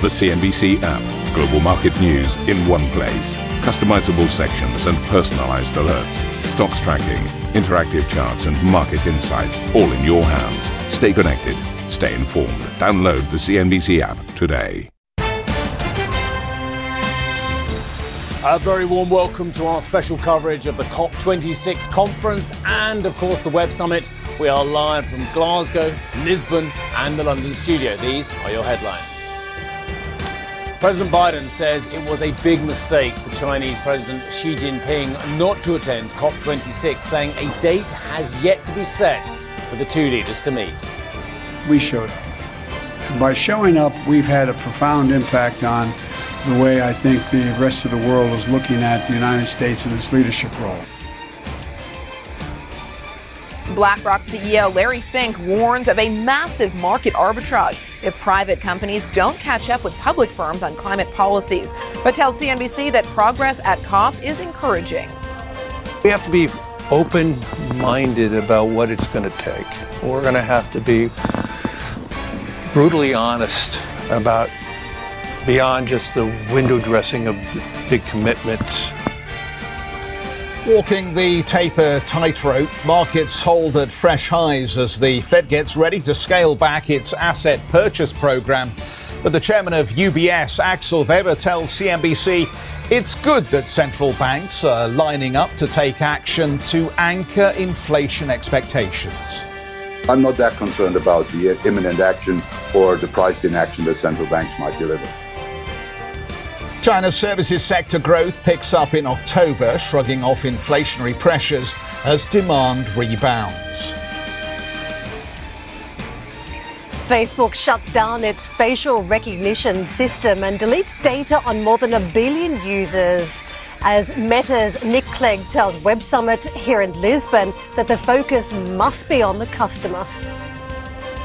The CNBC app. Global market news in one place. Customizable sections and personalized alerts. Stocks tracking, interactive charts, and market insights all in your hands. Stay connected. Stay informed. Download the CNBC app today. A very warm welcome to our special coverage of the COP26 conference and, of course, the Web Summit. We are live from Glasgow, Lisbon, and the London studio. These are your headlines. President Biden says it was a big mistake for Chinese President Xi Jinping not to attend COP26, saying a date has yet to be set for the two leaders to meet. We showed up. And by showing up, we've had a profound impact on the way I think the rest of the world is looking at the United States and its leadership role. BlackRock CEO Larry Fink warns of a massive market arbitrage if private companies don't catch up with public firms on climate policies, but tells CNBC that progress at COP is encouraging. We have to be open minded about what it's going to take. We're going to have to be brutally honest about beyond just the window dressing of big commitments Walking the taper tightrope, markets hold at fresh highs as the Fed gets ready to scale back its asset purchase program. But the chairman of UBS, Axel Weber, tells CNBC it's good that central banks are lining up to take action to anchor inflation expectations. I'm not that concerned about the imminent action or the priced in action that central banks might deliver. China's services sector growth picks up in October, shrugging off inflationary pressures as demand rebounds. Facebook shuts down its facial recognition system and deletes data on more than a billion users. As Meta's Nick Clegg tells Web Summit here in Lisbon that the focus must be on the customer.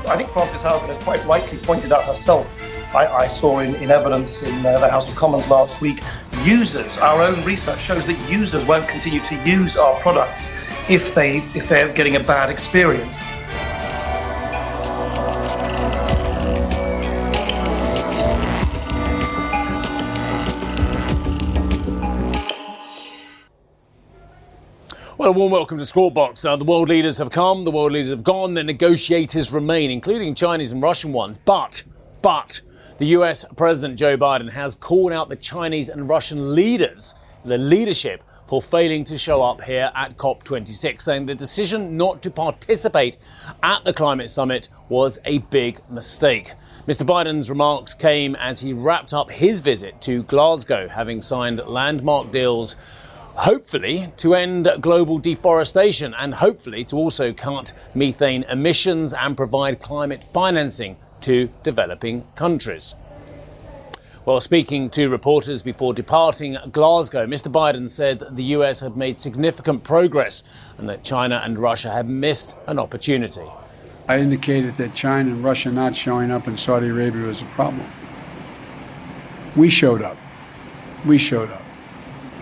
I think Frances Haugen has quite rightly pointed out herself I, I saw in, in evidence in uh, the House of Commons last week, users, our own research shows that users won't continue to use our products if they if they're getting a bad experience. Well, a warm welcome to Squawk Box. Uh, the world leaders have come, the world leaders have gone, the negotiators remain, including Chinese and Russian ones. But, but, the US President Joe Biden has called out the Chinese and Russian leaders, the leadership, for failing to show up here at COP26, saying the decision not to participate at the climate summit was a big mistake. Mr. Biden's remarks came as he wrapped up his visit to Glasgow, having signed landmark deals hopefully to end global deforestation and hopefully to also cut methane emissions and provide climate financing to developing countries. While speaking to reporters before departing Glasgow, Mr. Biden said the US had made significant progress and that China and Russia had missed an opportunity. I indicated that China and Russia not showing up in Saudi Arabia was a problem. We showed up. We showed up.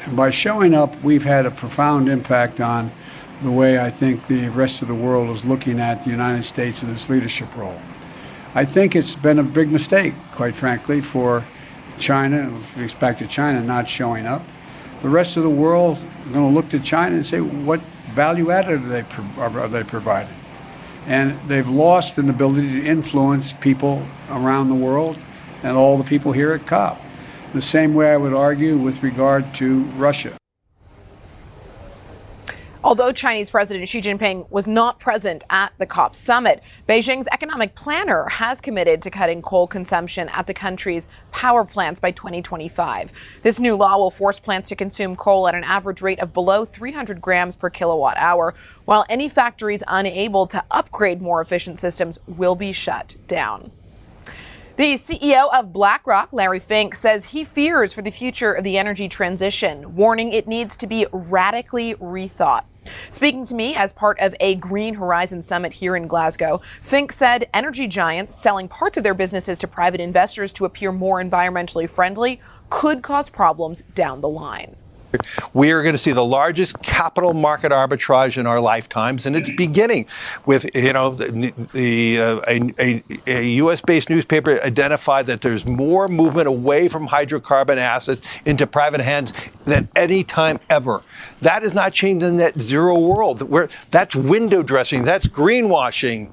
And by showing up, we've had a profound impact on the way I think the rest of the world is looking at the United States and its leadership role. I think it's been a big mistake, quite frankly, for China, with respect to China not showing up. The rest of the world is going to look to China and say, what value added are they, are they providing? And they've lost an ability to influence people around the world and all the people here at COP. The same way I would argue with regard to Russia. Although Chinese President Xi Jinping was not present at the COP summit, Beijing's economic planner has committed to cutting coal consumption at the country's power plants by 2025. This new law will force plants to consume coal at an average rate of below 300 grams per kilowatt hour, while any factories unable to upgrade more efficient systems will be shut down. The CEO of BlackRock, Larry Fink, says he fears for the future of the energy transition, warning it needs to be radically rethought. Speaking to me as part of a Green Horizon Summit here in Glasgow, Fink said energy giants selling parts of their businesses to private investors to appear more environmentally friendly could cause problems down the line. We are going to see the largest capital market arbitrage in our lifetimes, and it's beginning with you know the, the uh, a, a, a, U.S.-based newspaper identified that there's more movement away from hydrocarbon assets into private hands than any time ever. That is not changing the net zero world. Where that's window dressing, that's greenwashing.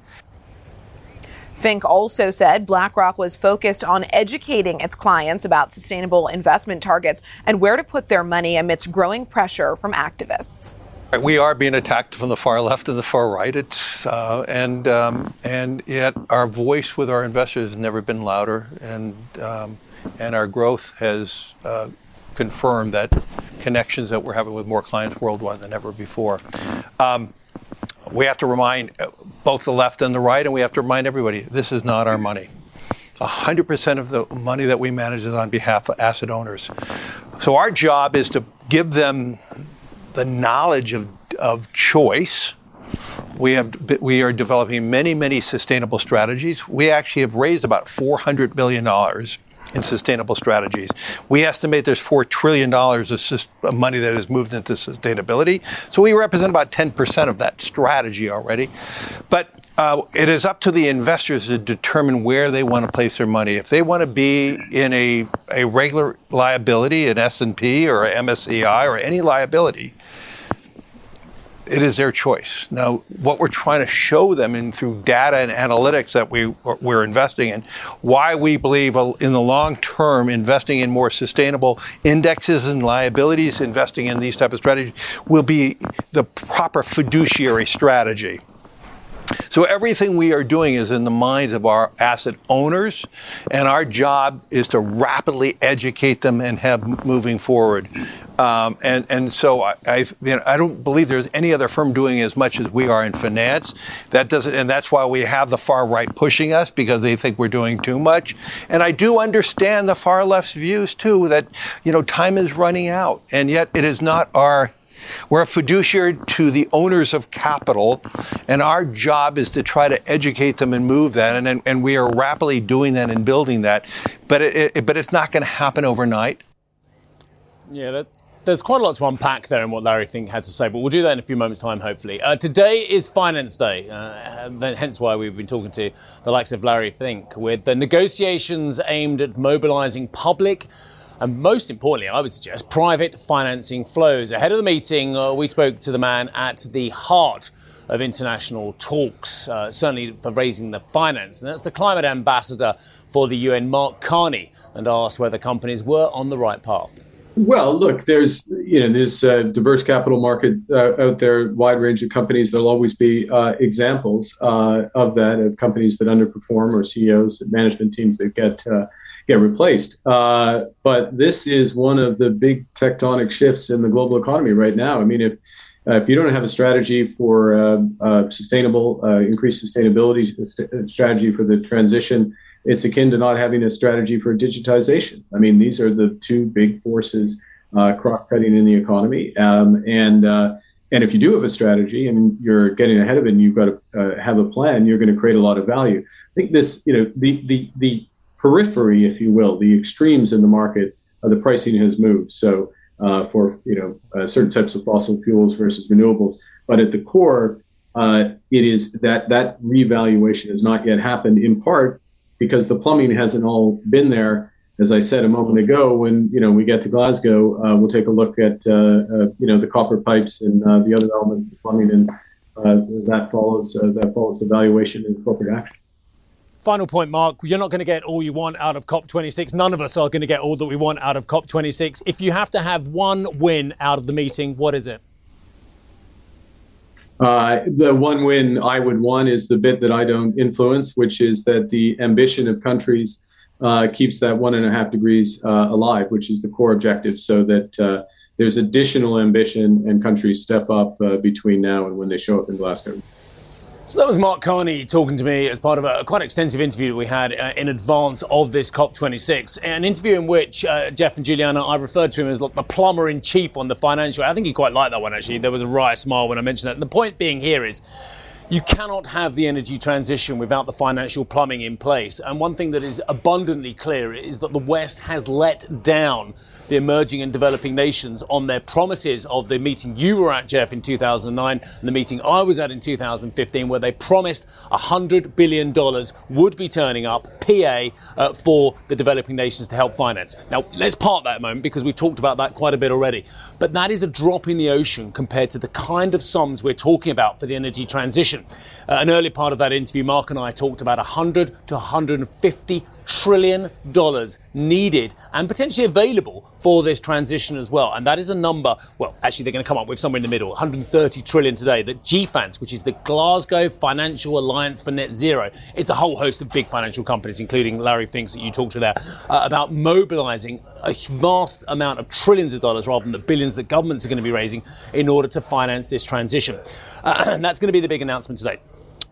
Fink also said BlackRock was focused on educating its clients about sustainable investment targets and where to put their money amidst growing pressure from activists. We are being attacked from the far left and the far right. It's uh, and um, and yet our voice with our investors has never been louder, and um, and our growth has uh, confirmed that connections that we're having with more clients worldwide than ever before. Um, we have to remind uh, both the left and the right, and we have to remind everybody this is not our money. 100% of the money that we manage is on behalf of asset owners. So our job is to give them the knowledge of, of choice. We have we are developing many many sustainable strategies. We actually have raised about 400 billion dollars in sustainable strategies. We estimate there's $4 trillion of money that has moved into sustainability. So we represent about 10% of that strategy already. But uh, it is up to the investors to determine where they want to place their money. If they want to be in a, a regular liability, an S&P or a MSCI or any liability, it is their choice. Now, what we're trying to show them in through data and analytics that we we're investing in, why we believe uh, in the long term investing in more sustainable indexes and liabilities, investing in these type of strategies will be the proper fiduciary strategy. So everything we are doing is in the minds of our asset owners, and our job is to rapidly educate them and have moving forward. Um, and and so I you know, I, don't believe there's any other firm doing as much as we are in finance. That doesn't, and that's why we have the far right pushing us because they think we're doing too much. And I do understand the far left's views too that you know time is running out, and yet it is not our we're a fiduciary to the owners of capital, and our job is to try to educate them and move that. And, and we are rapidly doing that and building that. But, it, it but it's not going to happen overnight. Yeah, that, there's quite a lot to unpack there in what Larry Fink had to say, but we'll do that in a few moments' time, hopefully. Uh, today is Finance Day, uh, hence why we've been talking to the likes of Larry Fink, with the negotiations aimed at mobilizing public and most importantly, I would suggest private financing flows. Ahead of the meeting, uh, we spoke to the man at the heart of international talks, uh, certainly for raising the finance, and that's the climate ambassador for the UN, Mark Carney, and asked whether companies were on the right path. Well, look, there's you know there's a diverse capital market uh, out there, wide range of companies. There'll always be uh, examples uh, of that of companies that underperform or CEOs, management teams that get uh, get replaced. Uh, but this is one of the big tectonic shifts in the global economy right now. I mean, if uh, if you don't have a strategy for uh, uh sustainable, uh, increased sustainability st- strategy for the transition, it's akin to not having a strategy for digitization. I mean, these are the two big forces uh, cross-cutting in the economy, um, and and if you do have a strategy and you're getting ahead of it and you've got to uh, have a plan, you're going to create a lot of value. I think this, you know, the the the periphery, if you will, the extremes in the market, uh, the pricing has moved. So uh, for you know uh, certain types of fossil fuels versus renewables, but at the core, uh, it is that that revaluation has not yet happened. In part because the plumbing hasn't all been there. As I said a moment ago, when you know we get to Glasgow, uh, we'll take a look at uh, you know the copper pipes and the other elements of plumbing, and that follows that follows the valuation and corporate action. Final point, Mark. You're not going to get all you want out of COP26. None of us are going to get all that we want out of COP26. If you have to have one win out of the meeting, what is it? Uh, the one win I would want is the bit that I don't influence, which is that the ambition of countries uh, keeps that one and a half degrees uh, alive, which is the core objective, so that uh, there's additional ambition and countries step up uh, between now and when they show up in Glasgow. So that was Mark Carney talking to me as part of a quite extensive interview we had uh, in advance of this COP26. An interview in which uh, Geoff and Juliana, I referred to him as the plumber in chief on the financial. I think he quite liked that one actually. There was a wry smile when I mentioned that. And the point being here is You cannot have the energy transition without the financial plumbing in place. And one thing that is abundantly clear is that the West has let down the emerging and developing nations on their promises of the meeting you were at, Jeff, in 2009 and the meeting I was at in 2015, where they promised $100 billion would be turning up, PA, uh, for the developing nations to help finance. Now, let's park that moment because we've talked about that quite a bit already. But that is a drop in the ocean compared to the kind of sums we're talking about for the energy transition. Uh, an early part of that interview, Mark and I talked about 100 to 150 trillion dollars needed and potentially available for this transition as well. And that is a number, well, actually they're going to come up with somewhere in the middle, 130 trillion today, that GFANZ, which is the Glasgow Financial Alliance for Net Zero, it's a whole host of big financial companies, including Larry Finks that you talked to there, uh, about mobilizing a vast amount of trillions of dollars rather than the billions that governments are going to be raising in order to finance this transition. Uh, and that's going to be the big announcement today.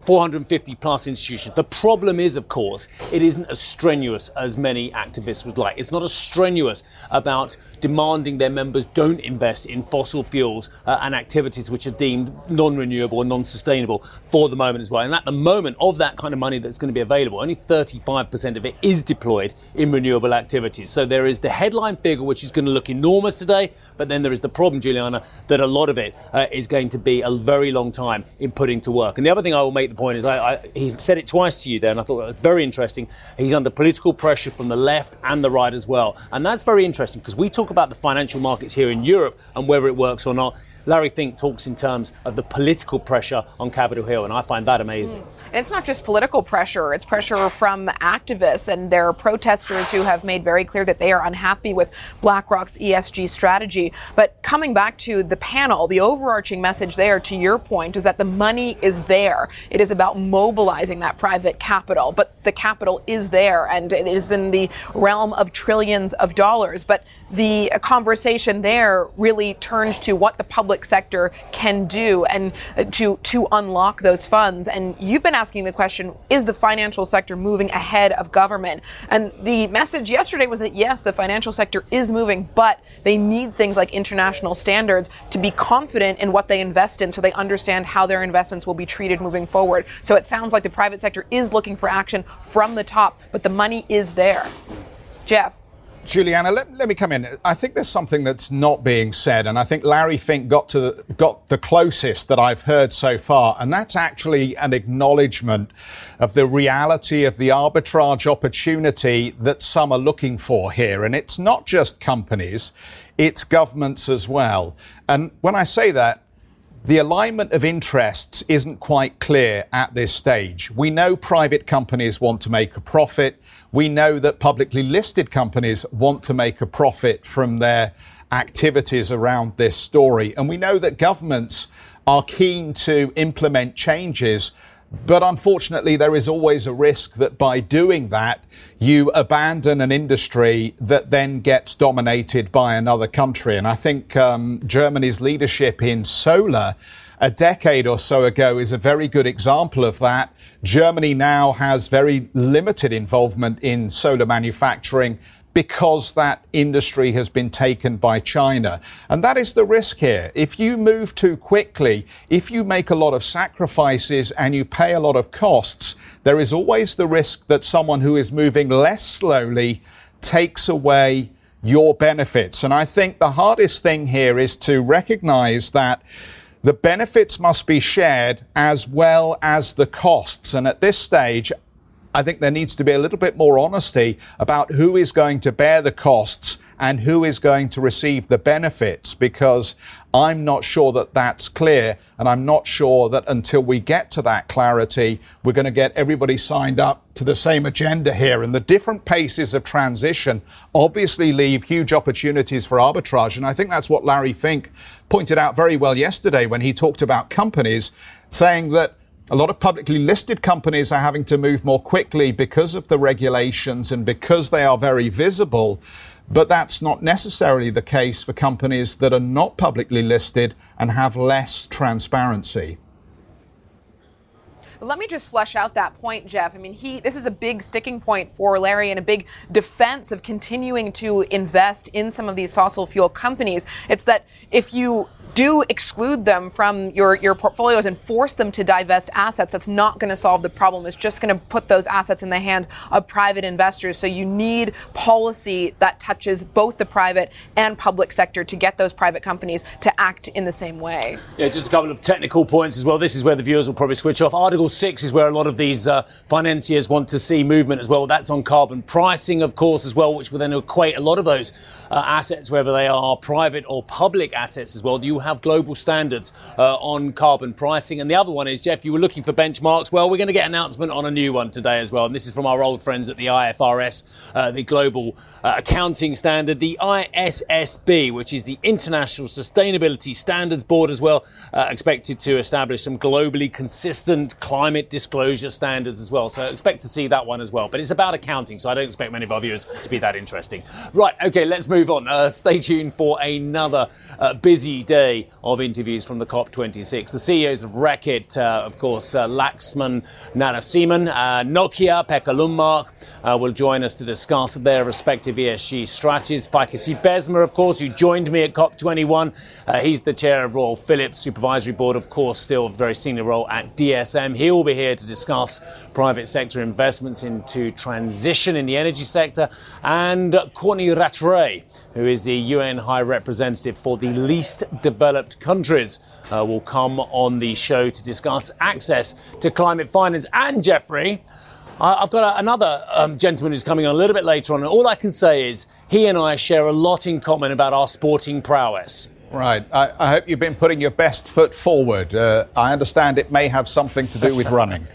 450 plus institutions. The problem is, of course, it isn't as strenuous as many activists would like. It's not as strenuous about demanding their members don't invest in fossil fuels uh, and activities which are deemed non renewable and non sustainable for the moment as well. And at the moment, of that kind of money that's going to be available, only 35% of it is deployed in renewable activities. So there is the headline figure, which is going to look enormous today, but then there is the problem, Juliana, that a lot of it uh, is going to be a very long time in putting to work. And the other thing I will make the point is I, I, he said it twice to you there, and I thought it was very interesting. He's under political pressure from the left and the right as well. And that's very interesting because we talk about the financial markets here in Europe and whether it works or not. Larry Fink talks in terms of the political pressure on Capitol Hill, and I find that amazing. And it's not just political pressure, it's pressure from activists, and there are protesters who have made very clear that they are unhappy with BlackRock's ESG strategy. But coming back to the panel, the overarching message there, to your point, is that the money is there. It is about mobilizing that private capital, but the capital is there, and it is in the realm of trillions of dollars. But the conversation there really turns to what the public public sector can do and uh, to to unlock those funds. And you've been asking the question: Is the financial sector moving ahead of government? And the message yesterday was that yes, the financial sector is moving, but they need things like international standards to be confident in what they invest in, so they understand how their investments will be treated moving forward. So it sounds like the private sector is looking for action from the top, but the money is there. Geoff. Juliana, let, let me come in. I think there's something that's not being said, and I think Larry Fink got to the, got the closest that I've heard so far, and that's actually an acknowledgement of the reality of the arbitrage opportunity that some are looking for here. And it's not just companies, it's governments as well. And when I say that, the alignment of interests isn't quite clear at this stage. We know private companies want to make a profit. We know that publicly listed companies want to make a profit from their activities around this story. And we know that governments are keen to implement changes but unfortunately, there is always a risk that by doing that, you abandon an industry that then gets dominated by another country. And I think um, Germany's leadership in solar a decade or so ago is a very good example of that. Germany now has very limited involvement in solar manufacturing because that industry has been taken by China. And that is the risk here. If you move too quickly, if you make a lot of sacrifices and you pay a lot of costs, there is always the risk that someone who is moving less slowly takes away your benefits. And I think the hardest thing here is to recognize that the benefits must be shared as well as the costs. And at this stage, I think there needs to be a little bit more honesty about who is going to bear the costs and who is going to receive the benefits because I'm not sure that that's clear. And I'm not sure that until we get to that clarity, we're going to get everybody signed up to the same agenda here. And the different paces of transition obviously leave huge opportunities for arbitrage. And I think that's what Larry Fink pointed out very well yesterday when he talked about companies saying that a lot of publicly listed companies are having to move more quickly because of the regulations and because they are very visible. But that's not necessarily the case for companies that are not publicly listed and have less transparency. Let me just flesh out that point, Jeff. I mean, he this is a big sticking point for Larry and a big defense of continuing to invest in some of these fossil fuel companies. It's that if you do exclude them from your, your portfolios and force them to divest assets, that's not going to solve the problem. It's just going to put those assets in the hands of private investors. So you need policy that touches both the private and public sector to get those private companies to act in the same way. Yeah, just a couple of technical points as well. This is where the viewers will probably switch off. Article 6 is where a lot of these uh, financiers want to see movement as well. That's on carbon pricing, of course, as well, which will then equate a lot of those uh, assets, whether they are private or public assets as well. Do you have global standards uh, on carbon pricing. And the other one is, Jeff, you were looking for benchmarks. Well, we're going to get an announcement on a new one today as well. And this is from our old friends at the IFRS, uh, the global uh, accounting standard, the ISSB, which is the International Sustainability Standards Board as well, uh, expected to establish some globally consistent climate disclosure standards as well. So expect to see that one as well. But it's about accounting, so I don't expect many of our viewers to be that interesting. Right, okay, let's move on. Uh, stay tuned for another uh, busy day of interviews from the COP26. The CEOs of Reckitt, uh, of course, uh, Laxman Narasimhan, uh, Nokia, Pekka Lundmark, uh, will join us to discuss their respective ESG strategies. Feike Sijbesma, of course, who joined me at COP21. Uh, he's the chair of Royal Philips Supervisory Board, of course, still a very senior role at DSM. He will be here to discuss private sector investments into transition in the energy sector. And Courtney Rattray, who is the UN High Representative for the least developed countries. Uh, will come on the show to discuss access to climate finance. And Jeffrey, I've got a, another um, gentleman who's coming on a little bit later on, and all I can say is he and I share a lot in common about our sporting prowess. Right. I, I hope you've been putting your best foot forward. Uh, I understand it may have something to do with running.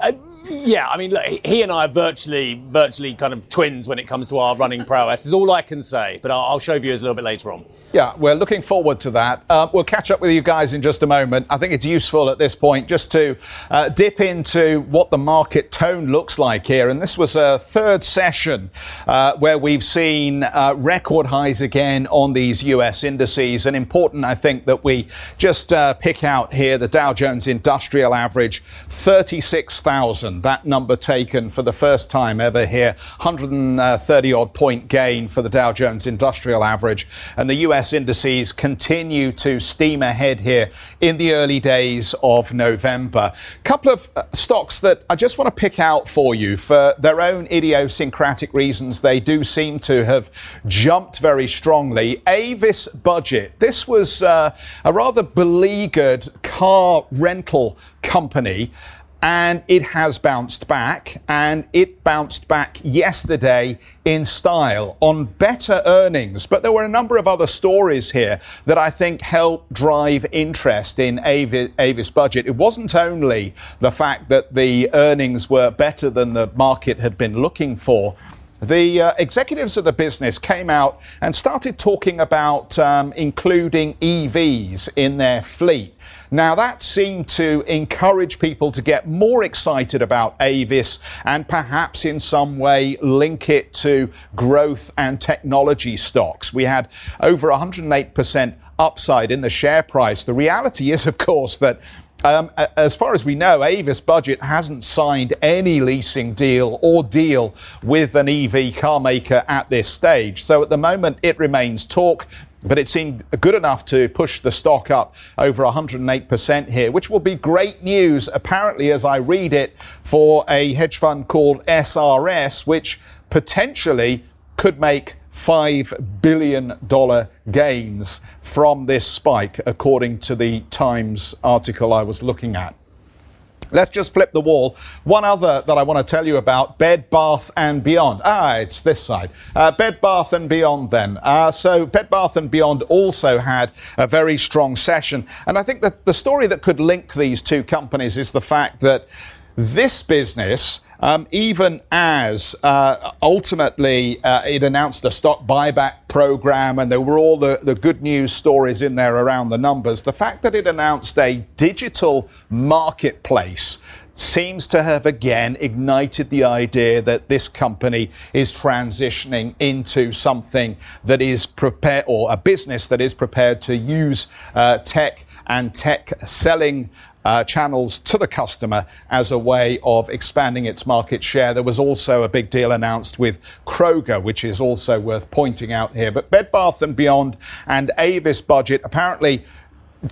Uh, yeah, I mean, look, he and I are virtually, virtually kind of twins when it comes to our running prowess. Is all I can say. But I'll, I'll show viewers a little bit later on. Yeah, we're looking forward to that. Uh, we'll catch up with you guys in just a moment. I think it's useful at this point just to uh, dip into what the market tone looks like here. And this was a third session uh, where we've seen uh, record highs again on these US indices. And important, I think, that we just uh, pick out here the Dow Jones Industrial Average 36,000. That number taken for the first time ever here. 130 odd point gain for the Dow Jones Industrial Average. And the US US indices continue to steam ahead here in the early days of November. A couple of uh, stocks that I just want to pick out for you for their own idiosyncratic reasons. They do seem to have jumped very strongly. Avis Budget. This was uh, a rather beleaguered car rental company and it has bounced back and it bounced back yesterday in style on better earnings. But there were a number of other stories here that i think helped drive interest in avis, avis budget. It wasn't only the fact that the earnings were better than the market had been looking for the uh, executives of the business came out and started talking about um, including EVs in their fleet. Now, that seemed to encourage people to get more excited about Avis and perhaps in some way link it to growth and technology stocks. We had over 108% upside in the share price. The reality is, of course, that um, as far as we know, Avis Budget hasn't signed any leasing deal or deal with an EV car maker at this stage. So at the moment, it remains talk. But it seemed good enough to push the stock up over 108% here, which will be great news, apparently, as I read it, for a hedge fund called SRS, which potentially could make $5 billion gains from this spike, according to the Times article I was looking at. Let's just flip the wall. One other that I want to tell you about Bed Bath and Beyond. Ah, it's this side. Uh, Bed Bath and Beyond, then. Uh, so, Bed Bath and Beyond also had a very strong session. And I think that the story that could link these two companies is the fact that this business um, even as uh, ultimately uh, it announced a stock buyback program and there were all the, the good news stories in there around the numbers, the fact that it announced a digital marketplace seems to have again ignited the idea that this company is transitioning into something that is prepared or a business that is prepared to use uh, tech and tech selling uh, channels to the customer as a way of expanding its market share. There was also a big deal announced with Kroger, which is also worth pointing out here. But Bed Bath and Beyond and Avis Budget apparently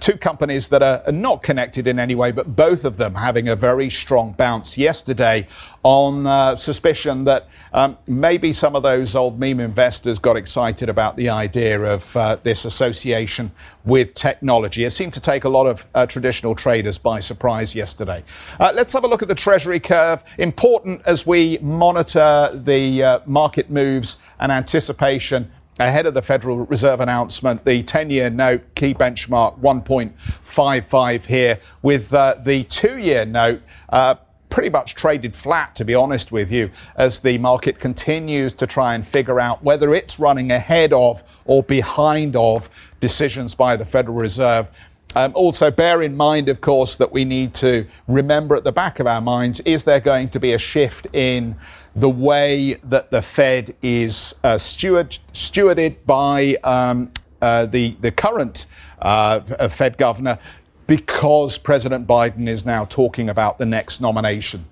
two companies that are not connected in any way, but both of them having a very strong bounce yesterday on uh, suspicion that um, maybe some of those old meme investors got excited about the idea of uh, this association with technology. It seemed to take a lot of uh, traditional traders by surprise yesterday. Uh, let's have a look at the Treasury curve. Important as we monitor the uh, market moves and anticipation ahead of the Federal Reserve announcement, the 10 year note key benchmark 1.55 here, with uh, the two year note. Uh, pretty much traded flat, to be honest with you, as the market continues to try and figure out whether it's running ahead of or behind of decisions by the Federal Reserve. Um, also, bear in mind, of course, that we need to remember at the back of our minds is there going to be a shift in the way that the Fed is uh, steward, stewarded by um, uh, the, the current uh, Fed governor because President Biden is now talking about the next nomination.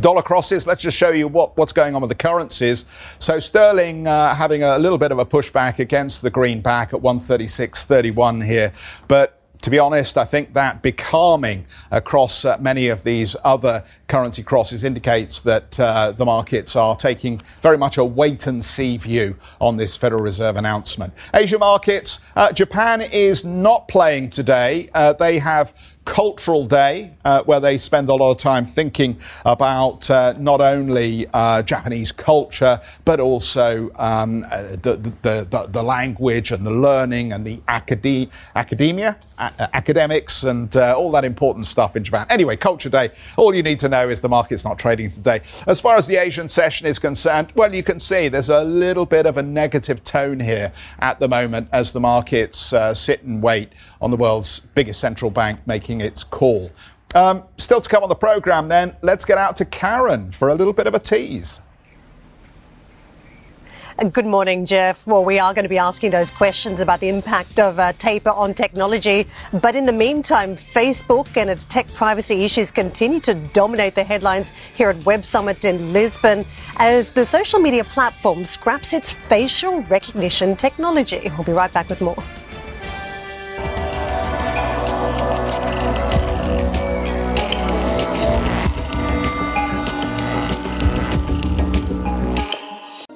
Dollar crosses, let's just show you what, what's going on with the currencies. So sterling uh, having a little bit of a pushback against the greenback at 136.31 here, but to be honest, I think that becalming across uh, many of these other currency crosses indicates that uh, the markets are taking very much a wait and see view on this Federal Reserve announcement. Asia markets, uh, Japan is not playing today. Uh, they have Cultural Day, uh, where they spend a lot of time thinking about uh, not only uh, Japanese culture, but also um, uh, the, the, the, the, language and the learning and the acad- academia, a- academics, and uh, all that important stuff in Japan. Anyway, Culture Day, all you need to know is the market's not trading today. As far as the Asian session is concerned, well, you can see there's a little bit of a negative tone here at the moment as the markets uh, sit and wait on the world's biggest central bank making its call. Um, still to come on the programme, then, let's get out to Karen for a little bit of a tease. Good morning, Jeff. Well, we are going to be asking those questions about the impact of uh, taper on technology. But in the meantime, Facebook and its tech privacy issues continue to dominate the headlines here at Web Summit in Lisbon as the social media platform scraps its facial recognition technology. We'll be right back with more.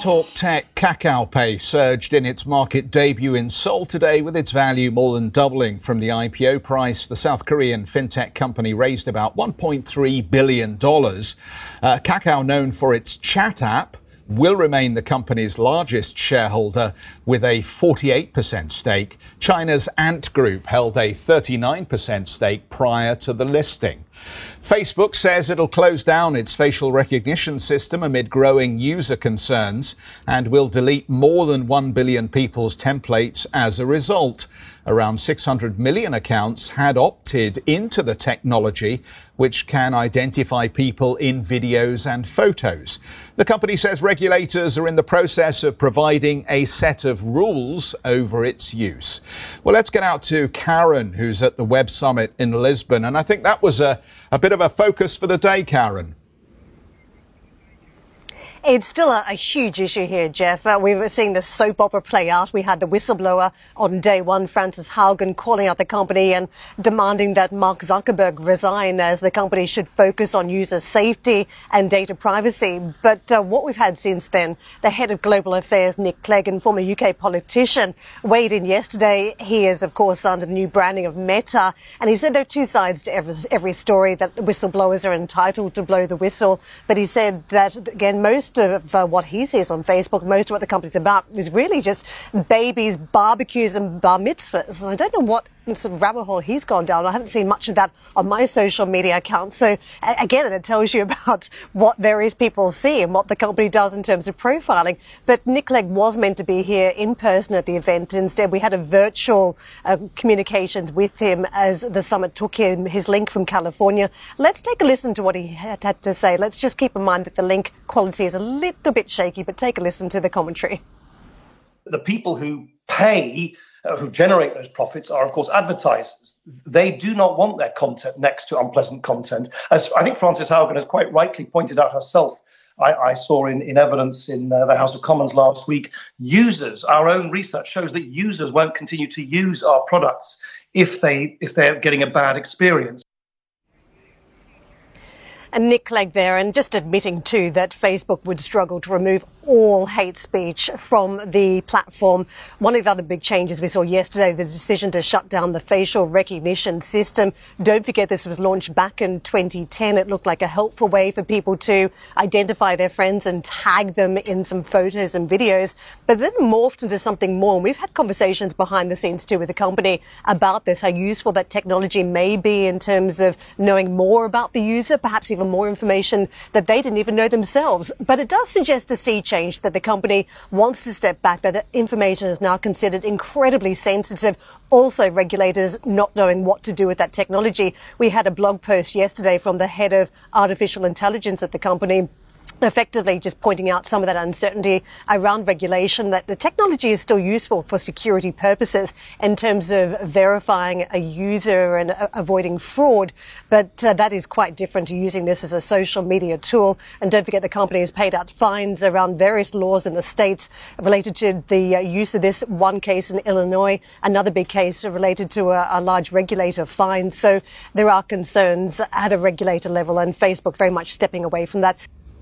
talk tech. Kakao Pay surged in its market debut in Seoul today with its value more than doubling from the IPO price. The South Korean fintech company raised about $1.3 billion. Uh, Kakao, known for its chat app, will remain the company's largest shareholder with a 48% stake. China's Ant Group held a 39% stake prior to the listing. Facebook says it'll close down its facial recognition system amid growing user concerns and will delete more than 1 billion people's templates as a result. Around 600 million accounts had opted into the technology, which can identify people in videos and photos. The company says regulators are in the process of providing a set of rules over its use. Well, let's get out to Karen, who's at the Web Summit in Lisbon. And I think that was a, a bit of a focus for the day, Karen. It's still a, a huge issue here, Jeff. Uh, we were seeing the soap opera play out. We had the whistleblower on day one, Frances Haugen, calling out the company and demanding that Mark Zuckerberg resign as the company should focus on user safety and data privacy. But uh, what we've had since then, the head of global affairs, Nick Clegg, and former UK politician, weighed in yesterday. He is, of course, under the new branding of Meta. And he said there are two sides to every, every story that whistleblowers are entitled to blow the whistle. But he said that, again, most of uh, what he sees on Facebook, most of what the company's about is really just babies, barbecues and bar mitzvahs. And I don't know what of rabbit hole he's gone down. I haven't seen much of that on my social media account. So again, it tells you about what various people see and what the company does in terms of profiling. But Nick Clegg was meant to be here in person at the event. Instead, we had a virtual uh, communications with him as the summit took him his link from California. Let's take a listen to what he had, had to say. Let's just keep in mind that the link quality is a little bit shaky, but take a listen to the commentary. The people who pay uh, who generate those profits are, of course, advertisers. They do not want their content next to unpleasant content. As I think Frances Haugen has quite rightly pointed out herself, I, I saw in, in evidence in uh, the House of Commons last week, users, our own research shows that users won't continue to use our products if they if they're getting a bad experience. And Nick Clegg there, and just admitting too that Facebook would struggle to remove all hate speech from the platform. One of the other big changes we saw yesterday, the decision to shut down the facial recognition system. Don't forget this was launched back in 2010. It looked like a helpful way for people to identify their friends and tag them in some photos and videos, but then morphed into something more. And we've had conversations behind the scenes too with the company about this, how useful that technology may be in terms of knowing more about the user, perhaps even more information that they didn't even know themselves. But it does suggest a sea change that the company wants to step back, that the information is now considered incredibly sensitive. Also, regulators not knowing what to do with that technology. We had a blog post yesterday from the head of artificial intelligence at the company effectively just pointing out some of that uncertainty around regulation that the technology is still useful for security purposes in terms of verifying a user and uh, avoiding fraud. But uh, that is quite different to using this as a social media tool. And don't forget the company has paid out fines around various laws in the states related to the uh, use of this. One case in Illinois, another big case related to a, a large regulator fine. So there are concerns at a regulator level and Facebook very much stepping away from that.